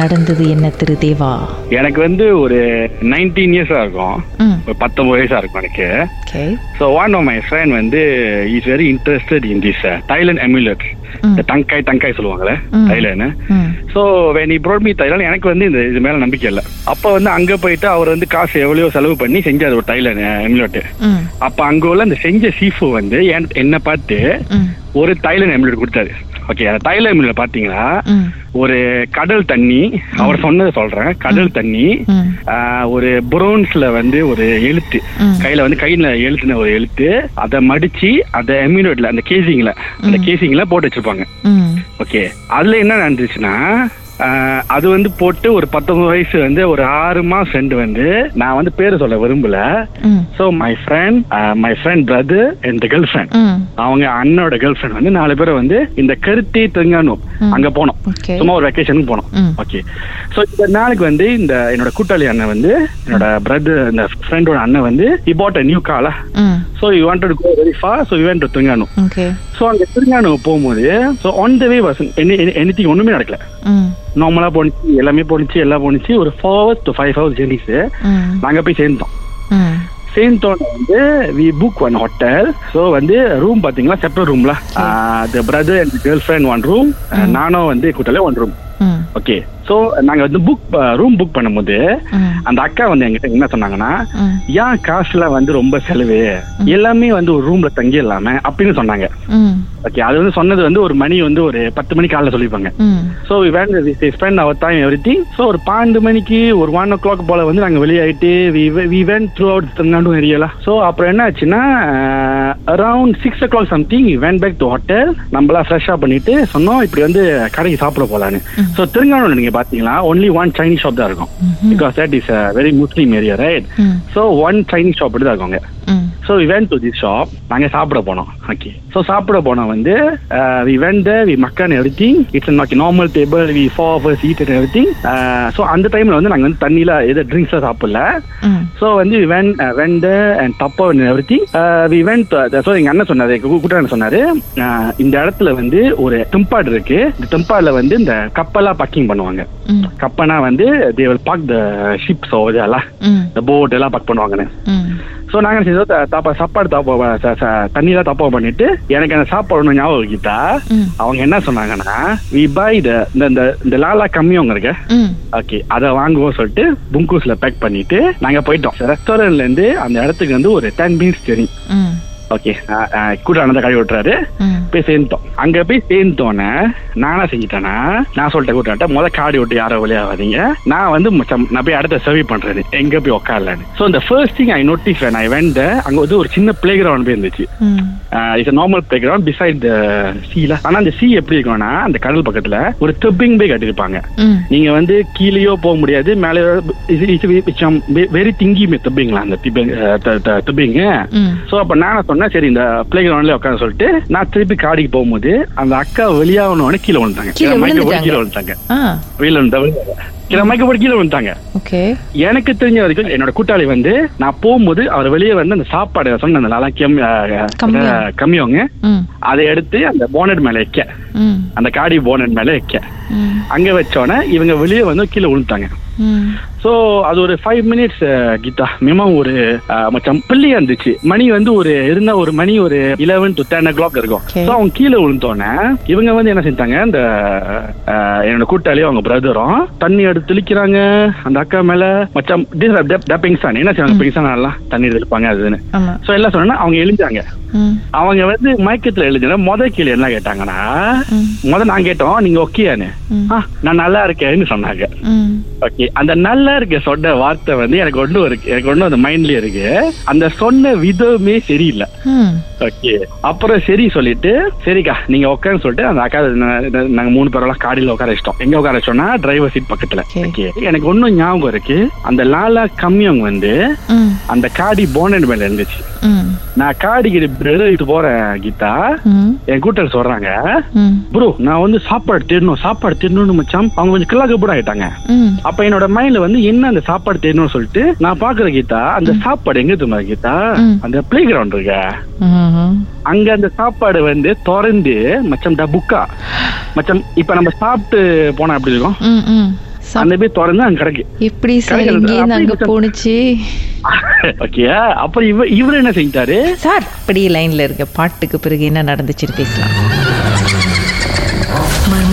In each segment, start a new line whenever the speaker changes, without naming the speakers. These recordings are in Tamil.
நடந்தது என்ன திரு தேவா?
எனக்கு வந்து ஒரு நைன்டீன் இயர்ஸா இருக்கும். ஒரு பத்தொன்பது வயசா இருக்கும் எனக்கு. So one of my friend வந்து is very interested in this Thailand
ம்.
டங்காய் டங்காய். தைலன்னு
ம்.
So when brought me Thailand எனக்கு வந்து இந்த இது மேல நம்பிக்கை இல்லை. அப்போ வந்து அங்க போயிட்டு அவர் வந்து காசு எவ்வளோ செலவு பண்ணி செஞ்சார் ஒரு தைலண்ட்
ம்.
அப்போ அங்க உள்ள அந்த செஞ்ச சீஃபு வந்து என்- என்னை பார்த்து ஒரு தைலண்ட் எமுலட் கொடுத்தாரு. ஓகே அந்த தைல எமுலட் பார்த்தீங்களா
ம்.
ஒரு கடல் தண்ணி அவர் சொன்னதை சொல்றேன். கடல் தண்ணி ஒரு புரோன்ஸ்ல வந்து ஒரு எழுத்து. கையில வந்து கையில எழுத்துன ஒரு எழுத்து. அதை மடிச்சு அந்த எம்யூனோட்ல அந்த கேசிங்ல அந்த கேசிங்ல போட்டு வச்சிருப்பாங்க. ஓகே அதுல என்ன நடந்துச்சுன்னா அது வந்து போட்டு ஒரு பத்தொன்பது வயசு வந்து ஒரு ஆறு மாசம் ரெண்டு வந்து நான் வந்து பேரு சொல்ல விரும்பல. So my friend my friend brother and girlfriend அவங்க அண்ணோட கேர்ள் ஃப்ரெண்ட் வந்து நாலு பேரை வந்து இந்த கருத்தி தெங்கானூர்
ம்.
அங்க போனோம். சும்மா ஒரு வெக்கேஷனுக்கு போனோம். ஓகே ஸோ இந்த நாளைக்கு வந்து இந்த என்னோட கூட்டாளி அண்ணன் வந்து என்னோட பிரதர் இந்த ஃப்ரெண்டோட அண்ணன் வந்து he bought a new Kaala so you wanted go very far so you went to Terengganu
okay
so அங்கே திருங்கானு போகும்போது so on the way was any anything ஒன்றுமே நடக்கல. நார்மலாக போணுச்சு எல்லாமே போணுச்சு எல்லாம் போணுச்சு. ஒரு four hours to five hours journeys நாங்கள் போய் சேர்ந்தோம்
ம்.
சேர்ந்தோன்னு வந்து we book one hotel so வந்து ரூம் பார்த்தீங்களா செப்பரேட் ரூம்ல the brother and girlfriend one room நானும் வந்து கூட்டாலே ஒன் ரூம் ஓகே ஸோ நாங்கள் வந்து புக் ரூம் புக் பண்ணும்போது அந்த அக்கா வந்து என்கிட்ட என்ன சொன்னாங்கன்னா ஏன் காசுல வந்து ரொம்ப செலவு? எல்லாமே வந்து ஒரு ரூம்ல தங்கிடலாமே அப்படின்னு சொன்னாங்க. ஓகே அது வந்து சொன்னது வந்து ஒரு மணி வந்து ஒரு பத்து மணி காலைல சொல்லியிருப்பாங்க.
ம்.
So when spend our time everything so ஒரு பன்னெண்டு மணிக்கு ஒரு ஒன் ஓ கிளாக் போல வந்து நாங்கள் வெளியாயிட்டு we went through out Tamil Nadu ஏரியால ஸோ அப்புறம் என்ன ஆச்சுன்னா around six o'clock something went back to hotel நம்மளா ஃப்ரெஷ்ஷாக பண்ணிட்டு சொன்னோம் இப்படி வந்து கடைக்கு சாப்பிட போலான்னு. ஸோ திருங்கானூர் நீங்க பாத்தீங்கன்னா ஒன்லி ஒன் சைனீஸ் ஷாப் தான் இருக்கும். Because that is very Muslim area right so one Chinese shop தான் இருக்கும் so we went to this shop நாங்கள் சாப்பிட போனோம். ஓகே ஸோ சாப்பிட போனோம் வந்து we went the we Maken everything it's not normal table we four hours eat and everything so அந்த டைமில் வந்து நாங்கள் வந்து தண்ணியில் எது ட்ரிங்க்ஸாக சாப்பிடல. ஸோ வந்து வென் வெண்ட அண்ட் தப்பா everything we when so எங்கள் அண்ணன் சொன்னார் கூட்டாளன் சொன்னார். இந்த இடத்துல வந்து ஒரு டெம்பாடு இருக்கு. இந்த டெம்பாடில் வந்து இந்த கப்பலாக பக்கிங் பண்ணுவாங்க. கப்பனா வந்து they will park the ships இந்த போட் எல்லாம் பார்க் பண்ணுவாங்கன்னு. ஸோ நாங்கள் செஞ்சோம் தாப்பா சாப்பாடு தாப்பா ச- ச- தண்ணியெல்லாம் தப்பா பண்ணிட்டு எனக்கு அந்த சாப்பாடு ஒன்று ஞாபகம் வைக்கிட்டா அவங்க என்ன சொன்னாங்கன்னா வி பை த இந்த இந்த- லாலா கம்மியவங்க இருக்கு.
ம்.
ஓகே அதை வாங்குவோம் சொல்லிட்டு புங்கூஸ்ல பேக் பண்ணிட்டு நாங்க போயிட்டோம். ரெஸ்டாரண்ட்ல இருந்து அந்த இடத்துக்கு வந்து ஒரு டென் மினிட்ஸ் தெரியும். ஓகே கூட அனந்த கழுவி விட்டுறாரு. போய் சேர்ந்தோம் அங்க போய் சேர்ந்தோன்னே நானா செஞ்சுட்டேன்னா நான் சொல்லிட்டேன் கூட்டாட்ட முத காடி விட்டு யாரோ வெளியாகாதீங்க. நான் வந்து நான் போய் அடுத்த சர்வ் பண்றது எங்க போய் உட்காரலன்னு ஸோ இந்த first thing I notice I went அங்க வந்து ஒரு சின்ன பிளே கிரவுண்ட் போய் இருந்துச்சு. It's normal playground beside the சீல ஆனா அந்த சீ எப்படி இருக்கும்னா அந்த கடல் பக்கத்துல ஒரு டெப்பிங் பே கட்டிருப்பாங்க நீங்க வந்து கீழேயோ போக முடியாது மேலே வெரி திங்கி தப்பிங்களா அந்த தப்பிங்க. சோ அப்ப நான் சொன்னேன் சரி இந்த பிளே கிரவுண்ட்ல உட்காந்து சொல்லிட்டு நான் திருப்பி காடிக்கு போகும்போது அந்த அக்கா வெளியாகணும்னு கீழே விழுந்தாங்க
கீழே
விழுந்தாங்க வெளியில விழுந்தாங்க கீழே மைக்க போட்டு கீழே விழுந்தாங்க எனக்கு தெரிஞ்ச வரைக்கும் என்னோட கூட்டாளி வந்து நான் போகும்போது அவர் வெளியே வந்து அந்த சாப்பாடு சொன்ன அந்த நல்லா கம்
கம்மியம்.
கம்மியவங்க அதை எடுத்து அந்த போனட் மேல வைக்க. அந்த காடி போனட் மேல வைக்க. அங்க வச்சோன்னே இவங்க வெளியே வந்து கீழே விழுந்துட்டாங்க. ஸோ அது ஒரு ஃபைவ் மினிட்ஸ் கீதா. மினிமம் ஒரு அஹ், மச்சான் பிள்ளையா இருந்துச்சு மணி வந்து ஒரு இருந்தா ஒரு மணி ஒரு eleven to ten o'clock இருக்கும். ஸோ அவங்க கீழே விழுந்தோன்னே இவங்க வந்து என்ன செஞ்சாங்க இந்த அஹ், என்னோட கூட்டாளியும் அவங்க பிரதரும் தண்ணி எடுத்து தெளிக்கிறாங்க. அந்த அக்கா மேல பிங்சான் என்ன செய்வாங்க பிங்சான் எல்லாம் தண்ணி தெளிப்பாங்க அதுன்னு. ஸோ எல்லாம் சொன்னா அவங்க எழுந்தாங்க அவங்க வந்து மயக்கத்துல எழுதுன முத கீழே என்ன கேட்டாங்கன்னா முத நான் கேட்டோம் நீங்க. ஆ நான் நல்லா இருக்கேன்னு சொன்னாங்க. ஓகே அந்த நல்லா இருக்க சொன்ன வார்த்தை வந்து எனக்கு ஒன்றும் இருக்கு எனக்கு ஒன்றும் அந்த மைண்ட்லயே இருக்கு. அந்த சொன்ன விதமே சரியில்லை. ஓகே அப்புறம் சரி சொல்லிட்டு சரிக்கா நீங்க உட்காந்து சொல்லிட்டு அந்த அக்கா நாங்க மூணு பேரெல்லாம் காடியில உட்கார வச்சிட்டோம். எங்க உட்கார வச்சோம்னா டிரைவர் சீட் பக்கத்துல. ஓகே. எனக்கு ஒன்னும் ஞாபகம் இருக்கு. அந்த லாலா கம்மியவங்க வந்து அந்த காடி போனட் மேல இருந்துச்சு. நான் காடிக்கு பிரதர் போறேன் கீதா. என் கூட்டர் சொல்றாங்க. ப்ரோ நான் வந்து சாப்பாடு தேடணும் சாப்பாடு தேடணும்னு மச்சான் அவங்க கொஞ்சம் கிளாக்கு கூட ஆயிட்டாங்க. அப்ப என்னோட மைண்ட்ல வந்து என்ன அந்த சாப்பாடு தேடணும்னு சொல்லிட்டு நான் பாக்குற கீதா அந்த சாப்பாடு எங்க தெரியுமா கீதா. அந்த பிளே கிரவுண்ட் இருக்க அங்க அந்த சாப்பாடு வந்து திறந்து மச்சம் டபுக்கா மச்சம் இப்ப நம்ம சாப்பிட்டு போனா எப்படி இருக்கும்? அந்த போய் திறந்து அங்க கிடக்கு.
எப்படி சார். இங்கேருந்து அங்க போணுச்சு?
ஓகே அப்புறம் இவ இவர் என்ன செஞ்சிட்டாரு
சார் அப்படியே லைன்ல இருக்க பாட்டுக்கு பிறகு என்ன நடந்துச்சுன்னு பேசலாம்.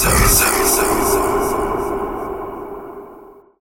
Sir.